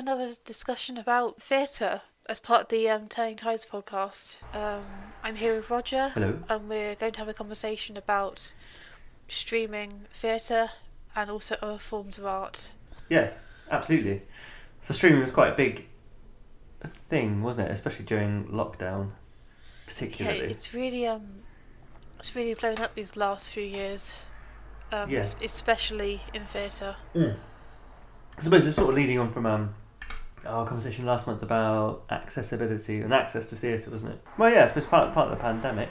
another discussion about theatre as part of the um, Turning Tides podcast. Um, I'm here with Roger, Hello. and we're going to have a conversation about streaming theatre and also other forms of art. Yeah, absolutely. So streaming was quite a big thing, wasn't it? Especially during lockdown, Yeah, particularly. it's really um, it's really blown up these last few years. Um, Yeah. especially in theatre. Mm. I suppose it's sort of leading on from um, our conversation last month about accessibility and access to theatre, wasn't it? Well, yeah, I suppose part part of the pandemic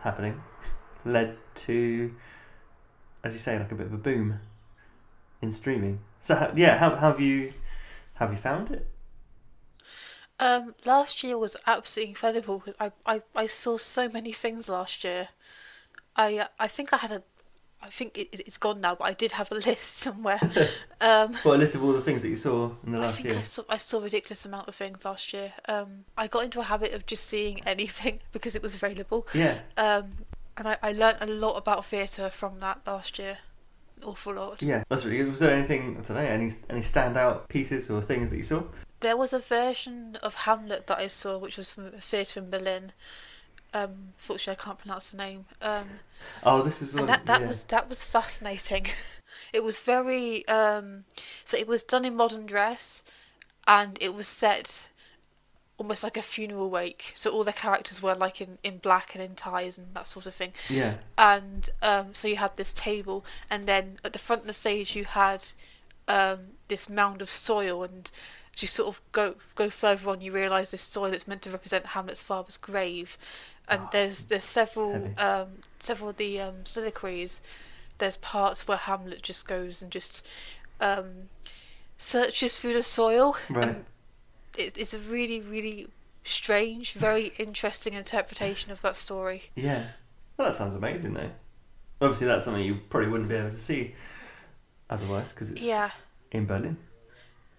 happening led to, as you say, like a bit of a boom in streaming. So yeah, how, how have you have you found it? Um, last year was absolutely incredible. I, I, I saw so many things last year. I I think I had a, I think it, it's gone now, but I did have a list somewhere. um, What a list of all the things that you saw in the I last think year. I saw I saw a ridiculous amount of things last year. Um, I got into a habit of just seeing anything because it was available. Yeah. Um, and I, I learnt a lot about theatre from that last year. An awful lot. Yeah, that's really good. Was there anything I don't know, any any standout pieces or things that you saw? There was a version of Hamlet that I saw, which was from a theatre in Berlin. Um, fortunately, I can't pronounce the name. Um, Oh, this is and all- that that yeah. was that was fascinating. it was very um, so it was done in modern dress, and it was set almost like a funeral wake. So all the characters were like in, in black and in ties and that sort of thing. yeah, And um, so you had this table, and then at the front of the stage you had um, this mound of soil, and as you sort of go go further on, you realise this soil is meant to represent Hamlet's father's grave, and Oh, there's there's several um, several of the um, soliloquies. There's parts where Hamlet just goes and just um, searches through the soil. Right. It, it's a really really strange, very interesting interpretation of that story. yeah. Well, that sounds amazing, though. Obviously, that's something you probably wouldn't be able to see otherwise because it's Yeah. in Berlin.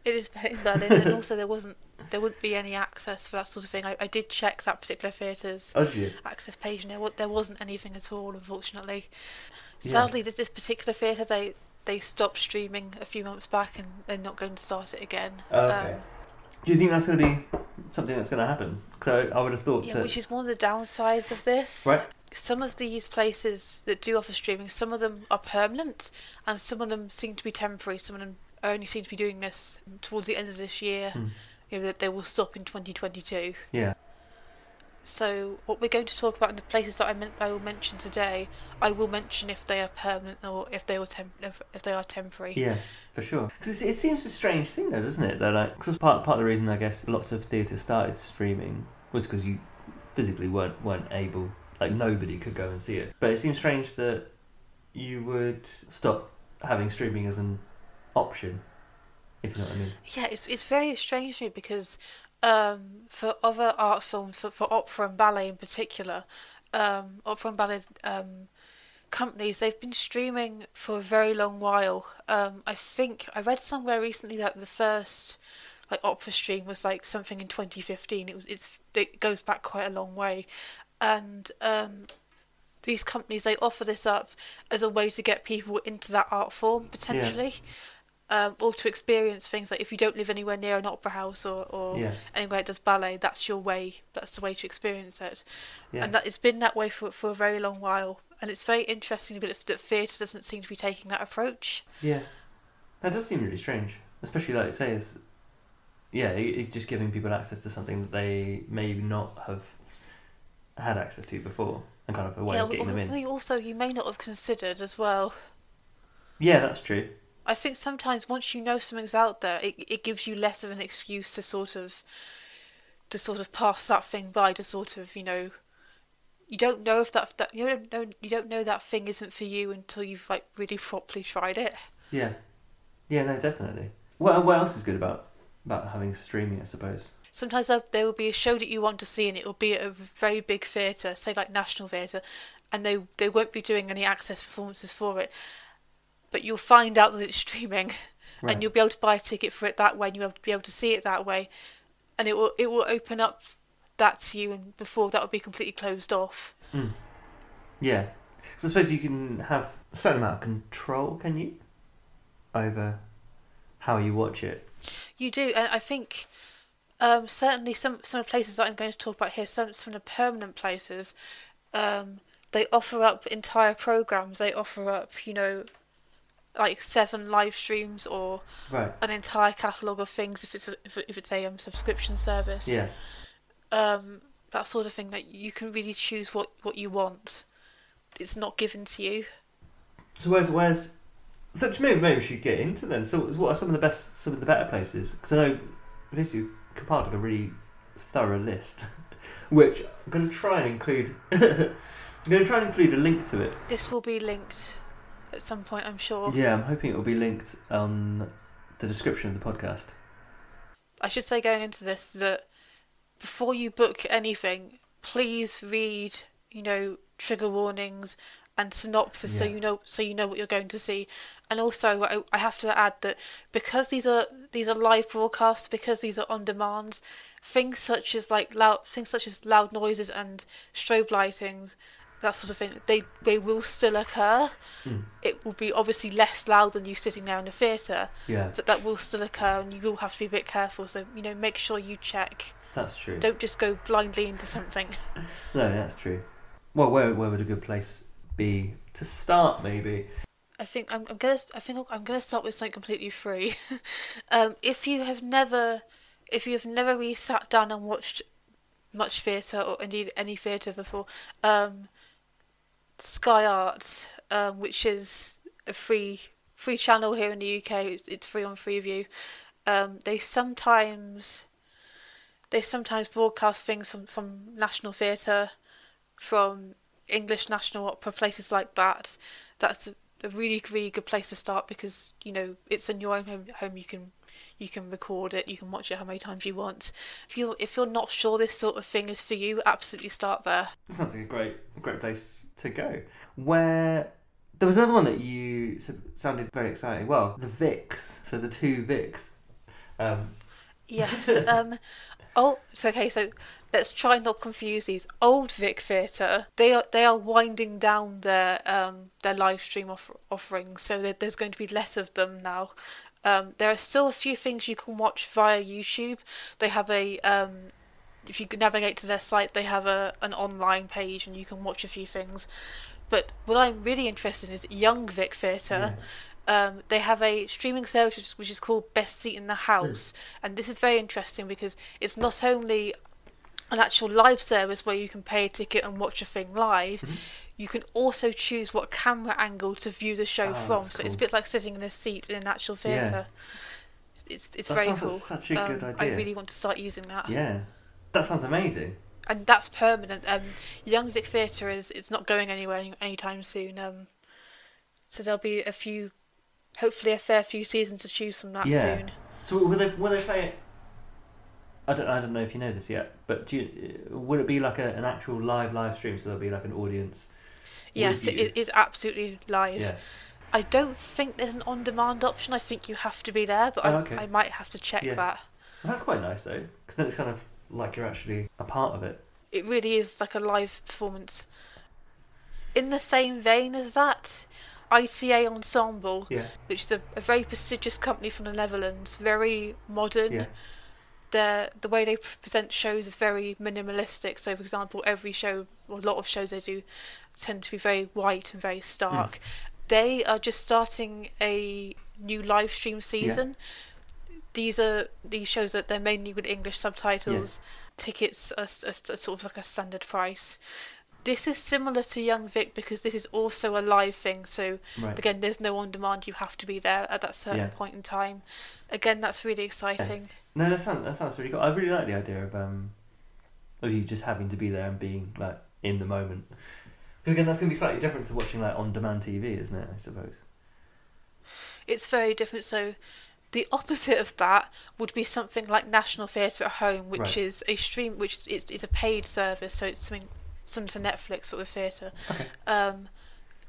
It is in Berlin, and also there wasn't, there wouldn't be any access for that sort of thing. I, I did check that particular theatre's Oh, access page, and there, there wasn't anything at all, unfortunately. Yeah. Sadly, this particular theatre they they stopped streaming a few months back, and they're not going to start it again. Oh, okay. Um, Do you think that's going to be something that's going to happen? So I would have thought yeah, that. which is one of the downsides of this. Right. Some of these places that do offer streaming, some of them are permanent, and some of them seem to be temporary. Some of them only seem to be doing this towards the end of this year. Hmm. You know, that they will stop in 2022. Yeah. So what we're going to talk about in the places that I, men- I will mention today, I will mention if they are permanent or if they were temp- if, if they are temporary. Yeah, for sure. Because it seems a strange thing, though, doesn't it? That like, because part part of the reason I guess lots of theatre started streaming was because you physically weren't weren't able, like nobody could go and see it. But it seems strange that you would stop having streaming as an option, if you know what I mean. Yeah, it's it's very strange to me because um, for other art films, for, for opera and ballet in particular, um, opera and ballet um, companies they've been streaming for a very long while. Um, I think I read somewhere recently that the first like opera stream was like something in 2015. It was it's it goes back quite a long way, and um, these companies they offer this up as a way to get people into that art form potentially um, or to experience things like if you don't live anywhere near an opera house or, or Yeah. anywhere that does ballet, that's your way. That's the way to experience it, Yeah. and that it's been that way for for a very long while. And it's very interesting that that theatre doesn't seem to be taking that approach. Yeah, that does seem really strange, especially like you say, yeah, it, it just giving people access to something that they may not have had access to before, and kind of a way yeah, of getting them in. also you may not have considered as well. Yeah, that's true. I think sometimes once you know something's out there, it it gives you less of an excuse to sort of to sort of pass that thing by. To sort of you know, you don't know if that that you don't know you don't know that thing isn't for you until you've like really properly tried it. Yeah, yeah, no, definitely. What what else is good about about having streaming? I suppose. Sometimes there, there will be a show that you want to see, and it will be at a very big theatre, say like National Theatre, and they they won't be doing any access performances for it. But you'll find out that it's streaming, Right. and you'll be able to buy a ticket for it that way, and you'll be able to see it that way, and it will it will open up that to you, and before that would be completely closed off. Mm. Yeah. So I suppose you can have a certain amount of control, can you, over how you watch it? You do, and I think um, certainly some some of the places that I'm going to talk about here, some some of the permanent places, um, they offer up entire programs. They offer up, you know, like seven live streams or Right. an entire catalogue of things if it's a, if, it's a um, subscription service. Yeah. Um, that sort of thing that you can really choose what what you want. It's not given to you. So where's where's so maybe maybe we should get into then. So what are some of the best, some of the better places? Because I know at least you compiled like a really thorough list, which I'm going to try and include. I'm going to try and include a link to it. This will be linked at some point, I'm sure. Yeah, I'm hoping it will be linked on the description of the podcast. I should say going into this that before you book anything, please read, you know, trigger warnings and synopsis so you know so you know what you're going to see. And also, I, I have to add that because these are these are live broadcasts, because these are on demand, things such as like loud things such as loud noises and strobe lightings, that sort of thing, they they will still occur. Mm. It will be obviously less loud than you sitting there in the theatre, Yeah, but that will still occur, and you will have to be a bit careful. So you know, make sure you check. that's true. Don't just go blindly into something. No, that's true. Well, where where would a good place be to start? Maybe. I think I'm, I'm gonna. I think I'm gonna start with something completely free. um, if you have never, if you have never really sat down and watched much theatre or indeed any theatre before, um, Sky Arts, um, which is a free free channel here in the UK, it's, it's free on Freeview. Um, they sometimes they sometimes broadcast things from from National Theatre, from English National Opera, places like that. That's a, really really good place to start because you know it's in your own home. home you can you can record it, you can watch it how many times you want. If you if you're not sure this sort of thing is for you, absolutely start there. Sounds like a great, great place to go. Where there was another one that you sounded very exciting. Well, the Vics for the two Vics. Um, Yes. um. Oh, it's okay. So let's try not confuse these. Old Vic Theatre, they are they are winding down their um their live stream off- offerings, so there's going to be less of them now. Um, there are still a few things you can watch via YouTube. They have a um, if you navigate to their site, they have a an online page and you can watch a few things. But what I'm really interested in is Young Vic Theatre. Um, they have a streaming service which is, which is called Best Seat in the House, and this is very interesting because it's not only an actual live service where you can pay a ticket and watch a thing live. Mhm. You can also choose what camera angle to view the show Oh, from, so it's a bit like sitting in a seat in an actual theatre. It's it's That very cool. such a good Um, idea. I really want to start using that, yeah, that sounds amazing. and that's permanent. Um, Young Vic Theatre is it's not going anywhere any, anytime soon. Um, so there'll be a few, hopefully a fair few seasons to choose from that Yeah. soon. So will they will they play it? I don't I don't know if you know this yet, but do you, would it be like a, an actual live live stream? So there'll be like an audience. Yes, it, is absolutely live. Yeah. I don't think there's an on-demand option. I think you have to be there, but Oh, I, okay. I might have to check Yeah. that. Well, that's quite nice though, because then it's kind of like you're actually a part of it. It really is like a live performance. In the same vein as that, ITA Ensemble, Yeah. which is a, a very prestigious company from the Netherlands, very modern. Yeah. Their the way they present shows is very minimalistic. So, for example, every show or a lot of shows they do tend to be very white and very stark. Mm. They are just starting a new live stream season. These are these shows that they're mainly with English subtitles. Tickets are, are are sort of like a standard price. This is similar to Young Vic because this is also a live thing. So Right. again, there's no on demand. You have to be there at that certain Yeah. point in time. Again, that's really exciting. No, that sounds that sounds really cool. I really like the idea of um of you just having to be there and being like in the moment. Because again, that's gonna be slightly different to watching like on demand TV, isn't it? I suppose. It's very different. So, the opposite of that would be something like National Theatre at Home, which Right. is a stream, which is, is a paid service. So it's something similar to Netflix but with theatre. Okay. Um,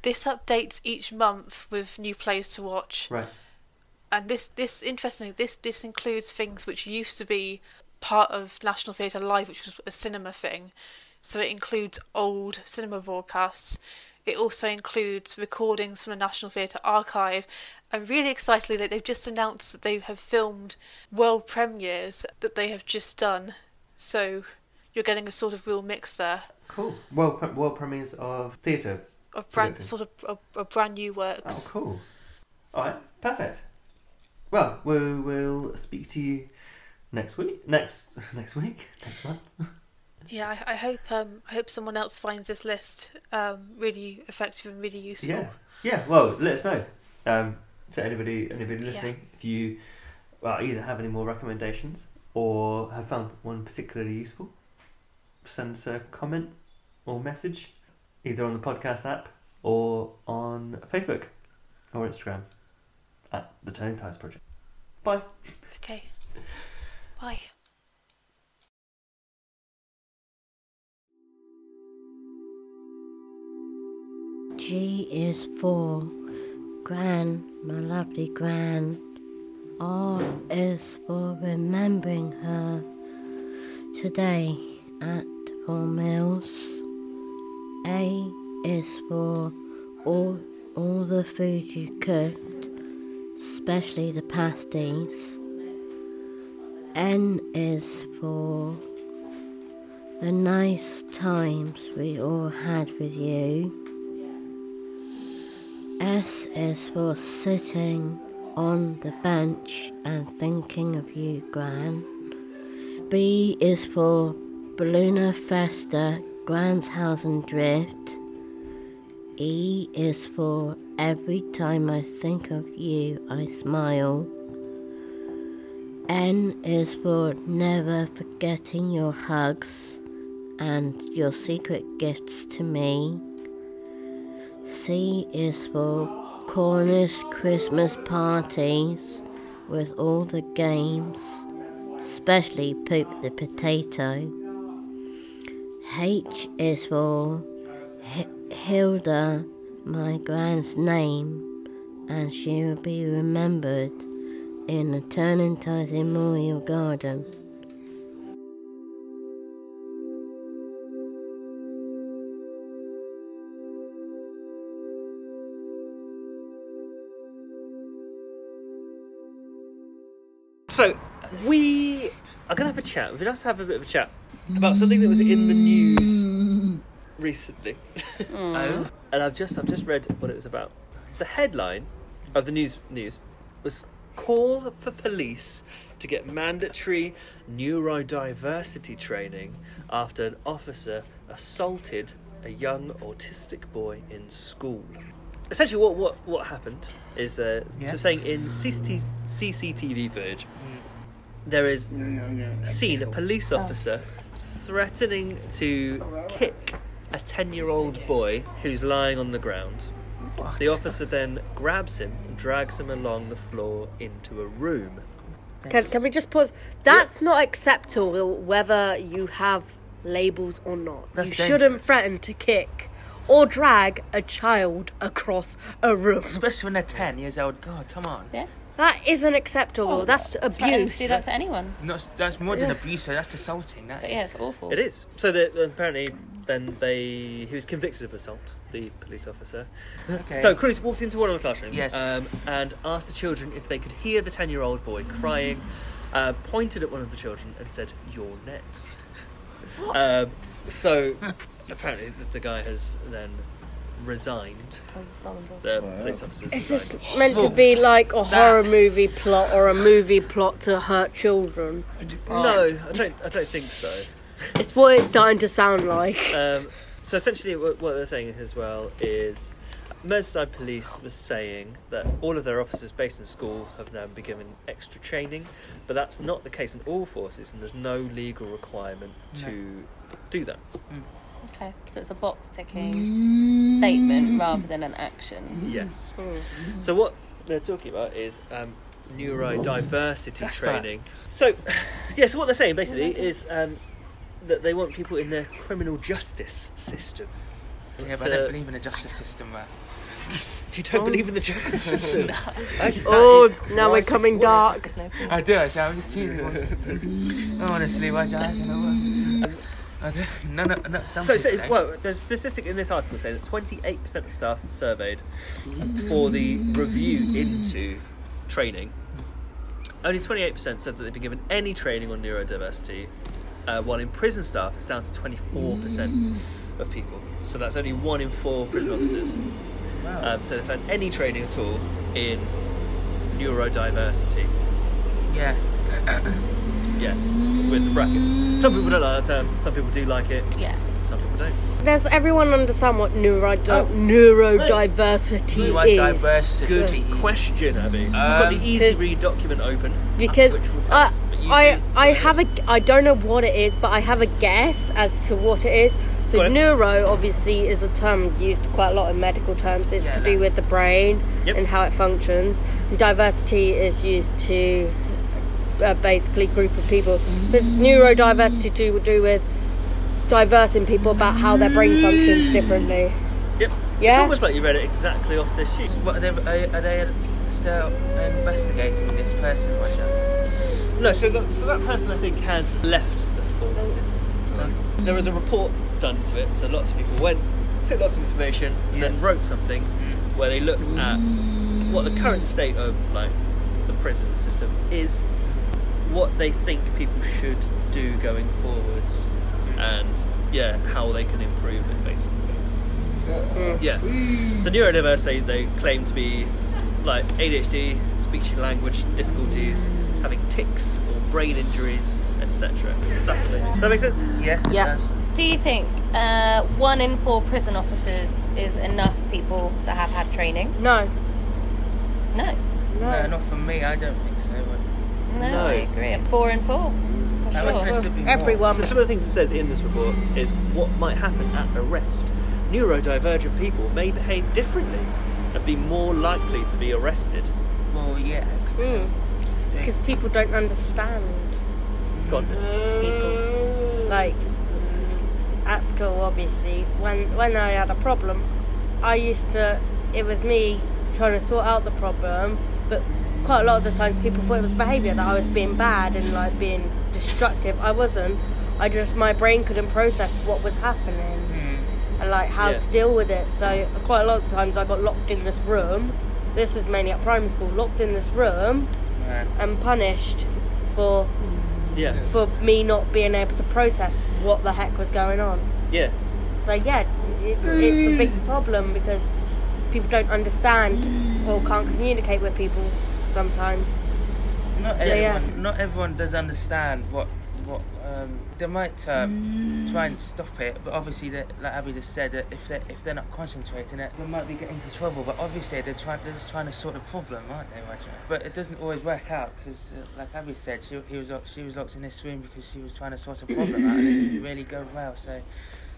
this updates each month with new plays to watch, Right. and this this interestingly this this includes things which used to be part of National Theatre Live, which was a cinema thing. So it includes old cinema broadcasts. It also includes recordings from the National Theatre Archive. And really excitedly, that they've just announced that they have filmed world premieres that they have just done. So you're getting a sort of real mix there Cool. World, pre- world premieres of theatre. of brand Brilliant. sort of of, of brand new Oh, cool. All right, perfect. Well, we will speak to you next week. Next next week. Next month. Yeah, I, I hope um, I hope someone else finds this list um, really effective and really useful. Yeah. Yeah. Well, let us know. Um, to anybody anybody listening, if you well, either have any more recommendations or have found one particularly useful, send us a comment or message either on the podcast app or on Facebook or Instagram at the Turning Tides Project. Bye. Okay. Bye. G is for Gran, my lovely Gran. R is for remembering her today at Four Mills. A is for all, all the food you cooked, especially the pasties. N is for the nice times we all had with you. S is for sitting on the bench and thinking of you, Gran. B is for Balluna Festa, Granshausen Drift. E is for every time I think of you, I smile. N is for never forgetting your hugs and your secret gifts to me. C is for Cornish Christmas parties with all the games, especially Poop the Potato. H is for H- Hilda, my grand's name, and she will be remembered in the Turning Tides Memorial Garden. So we are going to have a chat. We're going to have a bit of a chat about something that was in the news recently. Oh. and I've just I've just read what it was about. The headline of the news news was call for police to get mandatory neurodiversity training after an officer assaulted a young autistic boy in school. Essentially, what what what happened is that Yeah. just saying in CCT, CCTV footage, mm. there is seen a police oh. officer threatening to kick a 10 year old boy who's lying on the ground. The officer then grabs him and drags him along the floor into a room. Can, can we just pause? That's not acceptable whether you have labels or not. That's you dangerous. shouldn't threaten to kick or drag a child across a room. Especially when they're 10 years old. God, come on. Yeah. That isn't acceptable. Oh, That's it's abuse. To do that to anyone. Not, that's more than abuse, though. That's assaulting. That But is- yeah, it's awful. It is. So the, apparently, then they he was convicted of assault. The police officer. Okay. So Cruz walked into one of the classrooms Yes. um, and asked the children if they could hear the ten-year-old boy crying. Uh, pointed at one of the children and said, "You're next." Um, so apparently, the, the guy has then resigned. Oh, Solomon Ross. The police officer's Is this resigned. meant to be like a horror movie plot or a movie plot to hurt children? No, I don't. I don't think so. It's what it's starting to sound like. Um, so essentially, what, what they're saying as well is Merseyside Police was saying that all of their officers based in school have now been given extra training, but that's not the case in all forces, and there's no legal requirement to do that. Okay, so it's a box ticking statement rather than an action. Yes. So what they're talking about is um, neurodiversity That's training. So, yeah. So what they're saying basically is um, that they want people in the criminal justice system. Yeah, but I don't believe in the justice system, man. You don't believe in the justice system? I just, Oh, is now we're quite- coming dark. Justice, no. I do, actually. I'm just teasing. oh, honestly, why do I don't know what- Okay. No, no, no. So, so well, there's a statistic in this article saying that 28% of staff surveyed for the review into training, only 28% said that they've been given any training on neurodiversity, uh, while in prison staff it's down to 24% of people. So that's only one in four prison officers. Wow. Um, so they've had any training at all in neurodiversity. yeah. Yeah, with the brackets. Some people don't like that term, some people do like it, Yeah. some people don't. Does everyone understand what neuro- Oh. neurodiversity is? Neurodiversity. Good question, Abby. We've got the Um, Easy Read document open. Because which will tell I, us, but you I, do I know. have a, I don't know what it is, but I have a guess as to what it is. So Go on. neuro obviously is a term used quite a lot in medical terms. It's Yeah, to do with the brain Yep. and how it functions. And diversity is used to uh, basically group of people. So it's neurodiversity to do with diversing people about how their brain functions differently. Yep. It's almost like you read it exactly off the sheet. What are they, are, are they still investigating this person, Roger? No, so that, so that person I think has left the forces. There was a report done to it, so lots of people went, took lots of information, and then wrote something where they looked at what the current state of like the prison system is, what they think people should do going forwards, and yeah, how they can improve it basically. Yeah. So neurodiverse they, they claim to be like ADHD, speech and language difficulties, having tics or brain injuries, etc. That's what they do. Does that make sense? Yes, it Yeah. does. Do you think uh, one in four prison officers is enough people to have had training? No, No. No, No, not for me. I don't think so. but- No, No. I agree. Four and four, for sure. it should be more. everyone. So some of the things it says in this report is what might happen at arrest. Neurodivergent people may behave differently and be more likely to be arrested. Well, yeah. 'cause, Mm. Because people don't understand God. people. Like at school, obviously, when when I had a problem, I used to. It was me trying to sort out the problem, but quite a lot of the times people thought it was behaviour that I was being bad and like being destructive. I wasn't. I just my brain couldn't process what was happening mm, and like how Yeah. to deal with it. So quite a lot of times I got locked in this room. This is mainly at primary school. Locked in this room and punished for Yeah. for me not being able to process what the heck was going on. Yeah. So yeah, it, it's a big problem because people don't understand or can't communicate with people sometimes. Not Yeah, yeah. everyone, not everyone does understand what what um, they might um, try and stop it, but obviously, like Abby just said, that if they if they're not concentrating it, they might be getting into trouble. But obviously, they're trying they're just trying to sort the problem, aren't they, Roger? But it doesn't always work out because, uh, like Abby said, she he was locked, she was locked in this room because she was trying to sort a problem out, and it didn't really go well. So.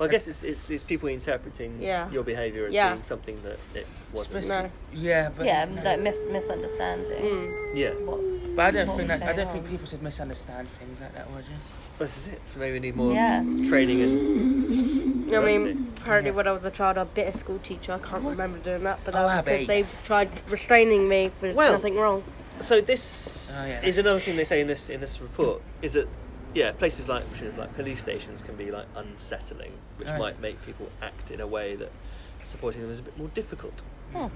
Well, I guess it's, it's, it's people interpreting Yeah. your behaviour as Yeah. being something that it wasn't. Especially- No. Yeah, but yeah, no. like mis- misunderstanding. Mm. Yeah. What, but I don't what think was that I going don't think on. people should misunderstand things like that, Roger. This is it. So maybe we need more Yeah. training and. I mean, apparently when I was a child, I bit a school teacher. I can't remember doing that, but that Oh, was Abby. because they tried restraining me for Well- nothing wrong. So this Oh, yeah, is that's- another thing they say in this in this report is that yeah places like like police stations can be like unsettling, which Right. might make people act in a way that supporting them is a bit more difficult. Hmm.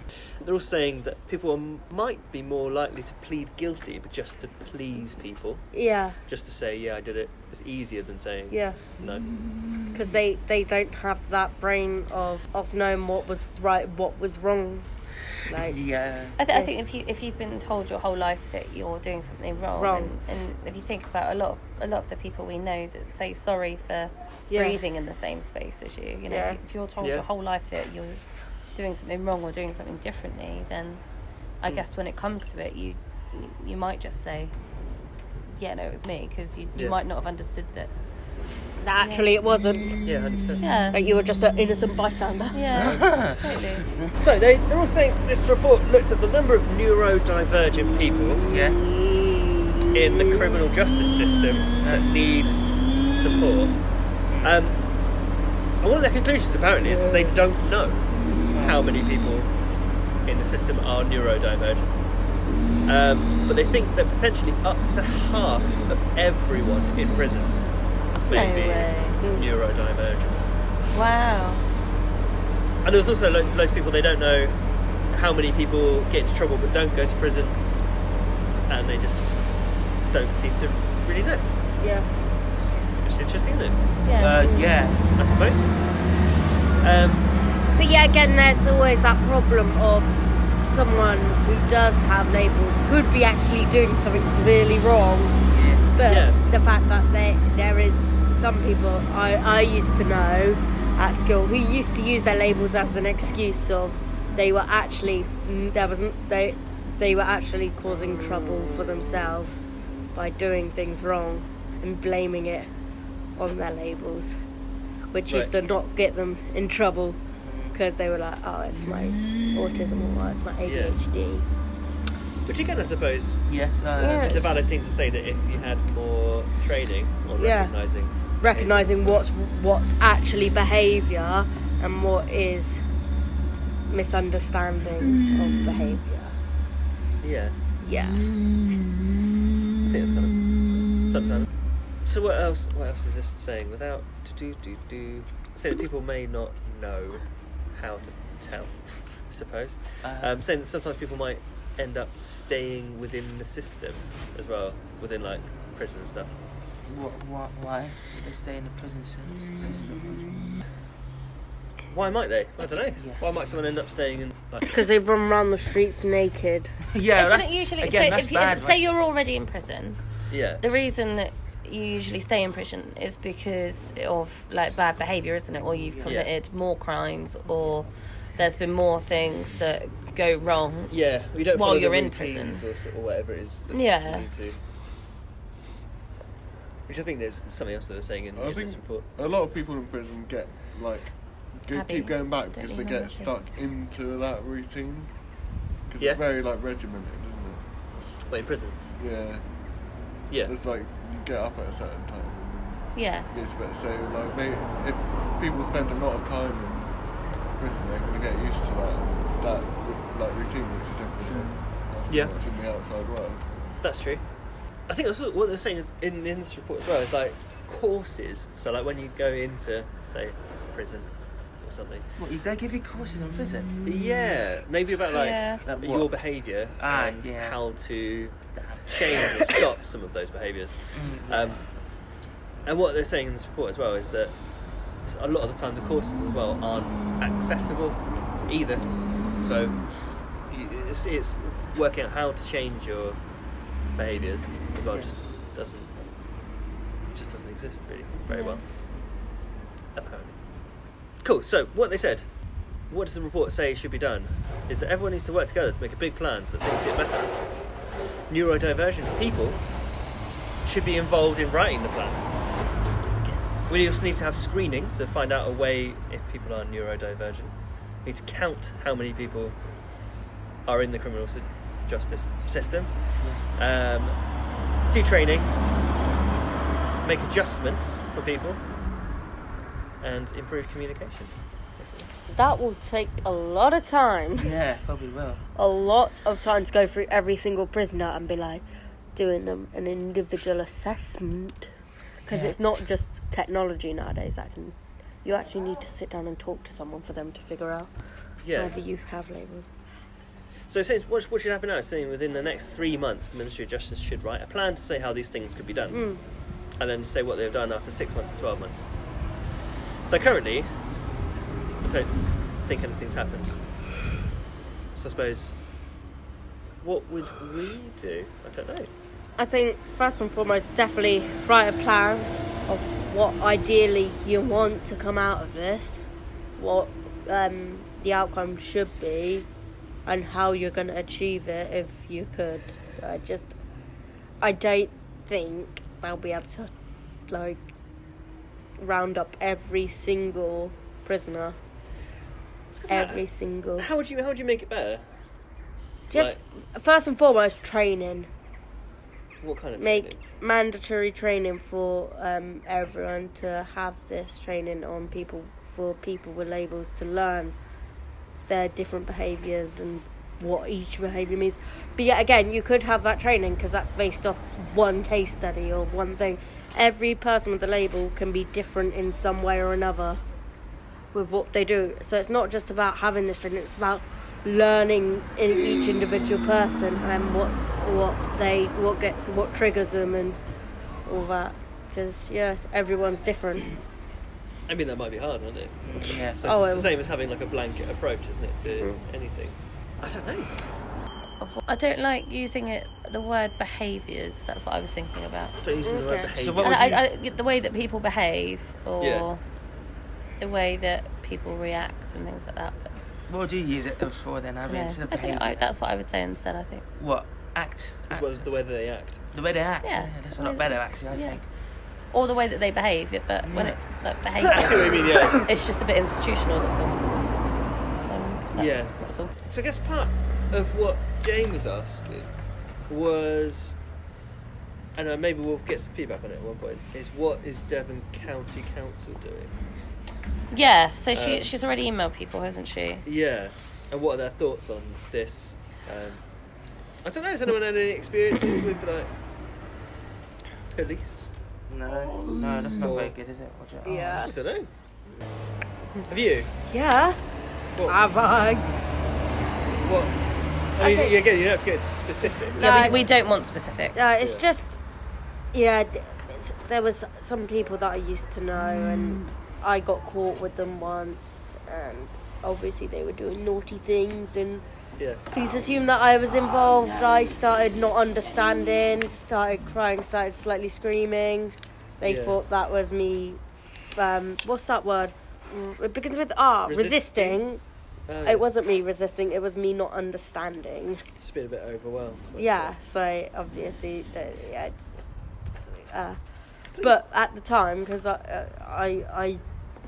They're all saying that people are, might be more likely to plead guilty, but just to please people, Yeah, just to say yeah I did it. It's easier than saying yeah. no. because they they don't have that brain of of knowing what was right, what was wrong. Like Yeah. I, th- I think if you if you've been told your whole life that you're doing something wrong, Wrong. And, and if you think about a lot of a lot of the people we know that say sorry for Yeah. breathing in the same space as you, you know, Yeah. if, you, if you're told Yeah. your whole life that you're doing something wrong or doing something differently, then I Mm. guess when it comes to it, you you might just say, yeah, no, it was me, because you, you Yeah. might not have understood that. Actually, it wasn't. Yeah, hundred percent. Yeah. Like you were just an innocent bystander. Yeah, totally. So they, they're all saying this report looked at the number of neurodivergent people Yeah. in the criminal justice system that need support. Um, and one of their conclusions apparently is that they don't know how many people in the system are neurodivergent. Um, but they think that potentially up to half of everyone in prison No may way. neurodivergent. Wow. And there's also lo- loads of people they don't know how many people get into trouble but don't go to prison, and they just don't seem to really know. Yeah. It's interesting, isn't it? Yeah. Uh, yeah. I suppose. Um, But yeah, again, there's always that problem of someone who does have labels could be actually doing something severely wrong. But Yeah. the fact that there there is some people I, I used to know at school who used to use their labels as an excuse of they were actually mm, there wasn't they they were actually causing trouble for themselves by doing things wrong and blaming it on their labels, which used to not get them in trouble because they were like, oh, it's my autism or oh, it's my ADHD. Yeah. ADHD. which again, I suppose, Yes. Uh, Yeah. it's a valid thing to say that if you had more training on Yeah. recognising recognizing what's what's actually behavior and what is misunderstanding of behavior. Yeah, Yeah. I think that's kind of understandable. So what else? What else is this saying? Without to do do do, saying that people may not know how to tell. I suppose. uh, Um, saying that sometimes people might end up staying within the system as well, within like prison and stuff. What, what, why? They stay in the prison system. Why might they? I don't know. Yeah. Why might someone end up staying in like? Because they run around the streets naked. yeah, Isn't that's it usually again, so? that's If you bad, if, right? say you're already in prison, Yeah. the reason that you usually stay in prison is because of like bad behaviour, isn't it? Or you've Yeah. committed more crimes, or there's been more things that go wrong. Yeah, we don't While you're in routines prison. or, or whatever it is. That Yeah. We need to. Which I think there's something else that they're saying in, I in think this report. a lot of people in prison get like go, Happy. keep going back Don't because they get know stuck into that routine because Yeah. it's very like regimented, isn't it? Wait, in prison. it? Yeah. Yeah. It's like you get up at a certain time and Yeah. then you go to bed. So like maybe if people spend a lot of time in prison, they're going to get used to that that like routine which you don't really have so Yeah. much in the outside world. That's true. I think that's what what they're saying is in, in this report as well. Is like courses. So like when you go into say prison or something. What, they give you courses on prison? Yeah, maybe about like Yeah. Like your behaviour Ah, and yeah. how to change or stop some of those behaviours. Mm, Um, and what they're saying in this report as well is that a lot of the time the courses as well aren't accessible either. So y- it's, it's working out how to change your behaviours as well Yeah. just doesn't just doesn't exist really very No. well. Apparently. Cool. So what they said, what does the report say should be done? Is that everyone needs to work together to make a big plan so that things get better. Neurodivergent people should be involved in writing the plan. We also need to have screening to find out a way if people are neurodivergent. We need to count how many people are in the criminal justice system. Um, do training, make adjustments for people, and improve communication. That will take a lot of time. Yeah, probably will. A lot of time to go through every single prisoner and be like doing them an individual assessment. Because Yeah. it's not just technology nowadays that can. You actually need to sit down and talk to someone for them to figure out Yeah. whether you have labels. So it says what, what should happen now? It's saying within the next three months, the Ministry of Justice should write a plan to say how these things could be done, Mm. and then say what they've done after six months and twelve months. So currently, I don't think anything's happened. So I suppose, what would we do? I don't know. I think first and foremost, definitely write a plan of what ideally you want to come out of this, what um, the outcome should be, and how you're going to achieve it if you could. I just, I don't think they'll be able to, like, round up every single prisoner, every how, single. how would you how would you make it better? Just first and foremost, training. What kind of make training? mandatory training for um, everyone to have this training on people for people with labels to learn their different behaviours and what each behaviour means. but yet again, you could have that training because that's based off one case study or one thing. Every person with the label can be different in some way or another with what they do. So it's not just about having this training; it's about learning in each individual person and what's what they what get what triggers them and all that. Because yes, everyone's different. I mean, that might be hard, isn't it? Yeah, I suppose Oh, it's the same as having like a blanket approach, isn't it, to Mm. anything? I don't know. I don't like using it the word behaviours. That's what I was thinking about. Don't use the word Okay. behaviour. So what And would I, I, the way that people behave or Yeah. the way that people react and things like that. But what would you use it for then, I Abby, instead of I think? I, that's what I would say instead. I think. What? Act? As act. well as the way that they act. The way they act? Yeah. Yeah, that's a lot better, actually, I Yeah. think. Or the way that they behave, yeah, but when it's like I see what behaviour, I mean, yeah. it's just a bit institutional. That's all. Um, that's, Yeah. That's all. So I guess part of what Jane was asking was, and uh, maybe we'll get some feedback on it at one point, is what is Devon County Council doing? Yeah. So she Um, she's already emailed people, hasn't she? Yeah, and what are their thoughts on this? Um, I don't know. Has anyone had any experiences with like police? No, no, that's not very good, is it? Roger? Oh, Yeah. I don't know. Have you? Yeah. What? Have I? what? I mean, Okay. again, you don't have to get specific. specifics. Yeah, we, we don't want specifics. Uh, it's Yeah. just, yeah, d- it's, there was some people that I used to know, and I got caught with them once, and obviously they were doing naughty things, and Yeah. police assumed that I was involved. I started not understanding, started crying, started slightly screaming. They Yeah. thought that was me. Um, what's that word? It begins with R. Resisting? Resisting. Oh, It wasn't me resisting. It was me not understanding. Just been a bit overwhelmed. Yeah, so obviously, yeah. It's, uh, but at the time, because I, uh, I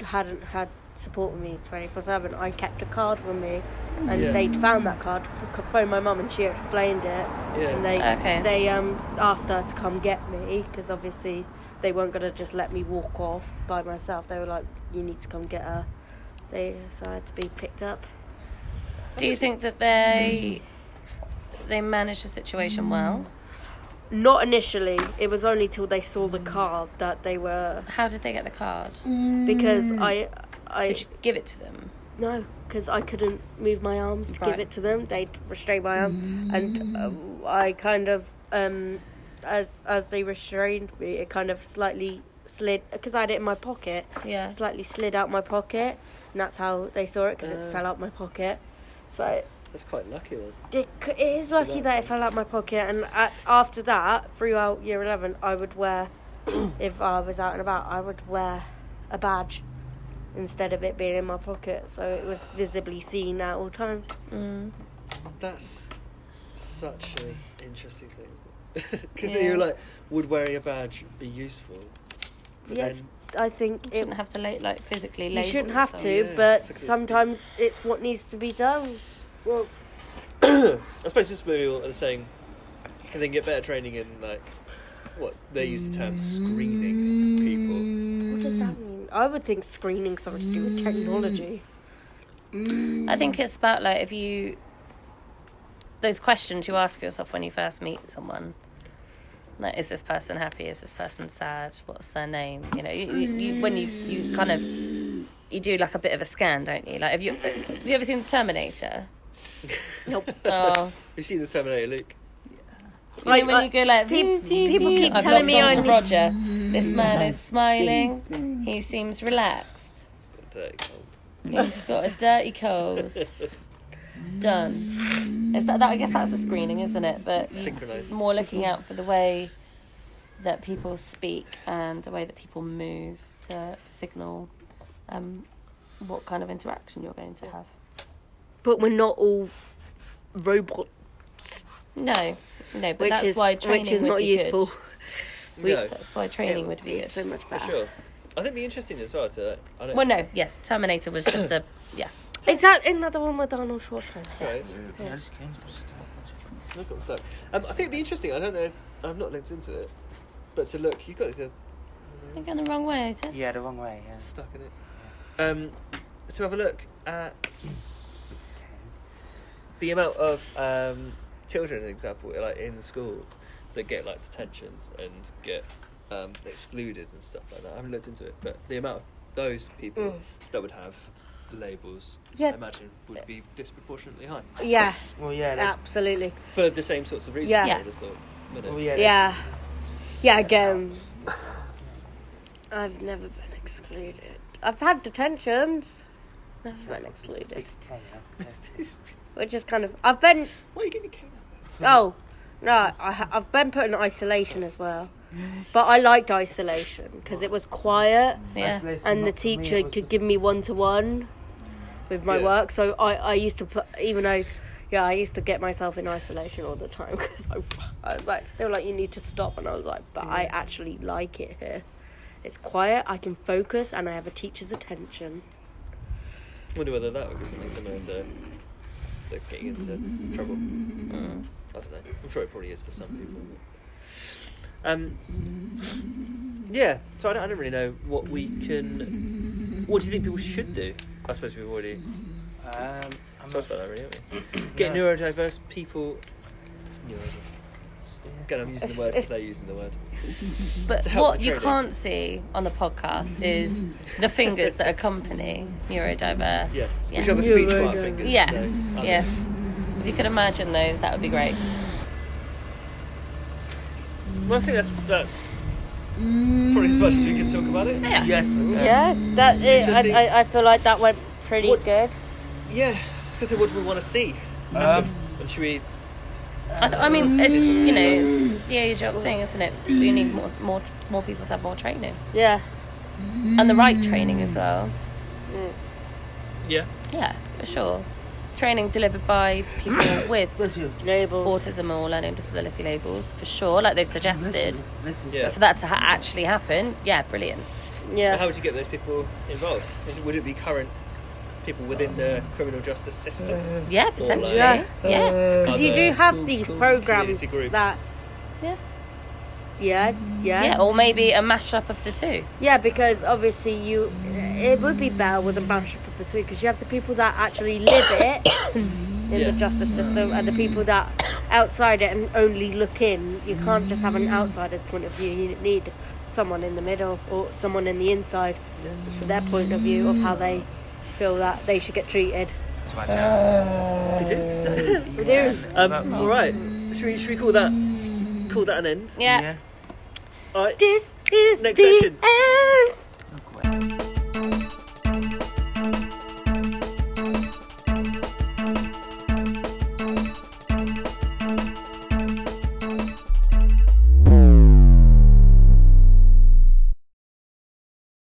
I hadn't had support with me twenty four seven, I kept a card with me, and Yeah. they'd found that card, f- phoned my mum, and she explained it, Yeah. and they Okay. they um asked her to come get me because obviously they weren't gonna just let me walk off by myself. They were like, you need to come get her. They so I had to be picked up. Do you think that they they managed the situation well? Not initially. It was only till they saw the card that they were How did they get the card? because I I Did you give it to them? no because I couldn't move my arms to give it to them. They'd restrain my arm, and uh, I kind of um as as they restrained me, it kind of slightly slid because I had it in my pocket. Yeah. Slightly slid out my pocket, and that's how they saw it because Uh. it fell out my pocket. So That's quite lucky then. it, c- it is lucky that it fell out my pocket, and a after that, throughout year eleven, I would wear, if I was out and about, I would wear a badge instead of it being in my pocket, so it was visibly seen at all times. Mm. That's such an interesting thing, Because Yeah. you're like, would wearing a badge be useful? But Yeah, then, I think You it. shouldn't have to la- like physically You label shouldn't have yourself. to, Yeah, but exactly. sometimes it's what needs to be done. well, I suppose this maybe what they're saying, and then get better training in like, what they use the term screening people. What does that mean? I would think screening something to do with technology. Mm. I think it's about like if you those questions you ask yourself when you first meet someone. Like, is this person happy? Is this person sad? What's their name? You know, you, you, you, when you you kind of you do like a bit of a scan, don't you? Like, have you have you ever seen the Terminator? Nope. Oh, You see the Terminator, Luke? You I- know when I- you go like peop- "View, view, people view," keep I've telling logged me on I to Roger. This man is smiling. He seems relaxed. Dirty cold. He's got a dirty cold. Done. Is that, that? I guess that's a screening, isn't it? But more looking out for the way that people speak and the way that people move to signal um, what kind of interaction you're going to have. But we're not all robots, No, no, but which that's is why training which is would not be useful. good. We- no, That's why training It would be it's good. so much for better. sure. I think it'd be interesting as well to. I know Well, no, yes, Terminator was just a yeah. Is that another one with Arnold Schwarzenegger? Right. Yeah, this game's just. That's got stuff. Um, I think it'd be interesting. I don't know. I've not looked into it, but to look, you've got to You're going the wrong way, Otis. Yeah, the wrong way, yeah. stuck in it. Um, to have a look at the amount of um, children, an example, like in school, that get like detentions and get um, excluded and stuff like that. I haven't looked into it, but the amount of those people Mm. that would have labels, Yeah. I imagine, would be disproportionately high Yeah, Well, yeah. they- absolutely. for the same sorts of reasons. Yeah. I would have thought. well, it? yeah. they- Yeah. Yeah, again, I've never been excluded. I've had detentions. Never been excluded. Which is kind of. I've been. Why are you getting cane Oh, no, I, ha- I've been put in isolation as well. But I liked isolation because it was quiet Yeah. and the teacher could give me one to one with my Yeah. work. So I, I used to put, even though, yeah, I used to get myself in isolation all the time because I, I was like, they were like, you need to stop. And I was like, but I actually like it here. It's quiet, I can focus, and I have a teacher's attention. I wonder whether that would be something similar to the getting into trouble. Mm. I don't know. I'm sure it probably is for some people. Um, yeah. So I don't, I don't really know what we can. What do you think people should do? I suppose we've already Um, I'm talked about that, really, haven't we? Get Yeah. neurodiverse people. Neurodiverse. Again, I'm using the word it's- because they're using the word. But what you can't see on the podcast is the fingers that accompany neurodiverse. Yes. Yeah. Which are the speech Neurodiverse. fingers. Yes, so- yes. If you could imagine those, that would be great. Well, I think that's that's probably as much as we can talk about it. Yeah. yes. but, Yeah, that Interesting. I, I, I feel like that went pretty What- good. Yeah. I was gonna say, what do we want to see? Um, And should we? I, th- I mean, it's you know, it's the age old thing, isn't it? We need more, more, more people to have more training Yeah. and the right training as well. Yeah. Yeah, for sure. Training delivered by people with. Labels. autism or learning disability labels, for sure, like they've suggested. Listen. Yeah. But for that to ha- actually happen, yeah, brilliant. But Yeah. how would you get those people involved? Is it, would it be current people within the criminal justice system? Yeah, potentially. Yeah. Yeah. Uh, because you do Other have these programs that. Yeah. Yeah, yeah. Yeah, or maybe a mashup of the two. Yeah, because obviously you, it would be better with a mashup of the two because you have the people that actually live it in Yeah. the justice system and the people that outside it and only look in. You can't just have an outsider's point of view. You need someone in the middle or someone in the inside for their point of view of how they feel that they should get treated. That's my job. We do. Um, all right. Should we should we call that call that an end? Yeah. Yeah. All right. This is Next the section. end.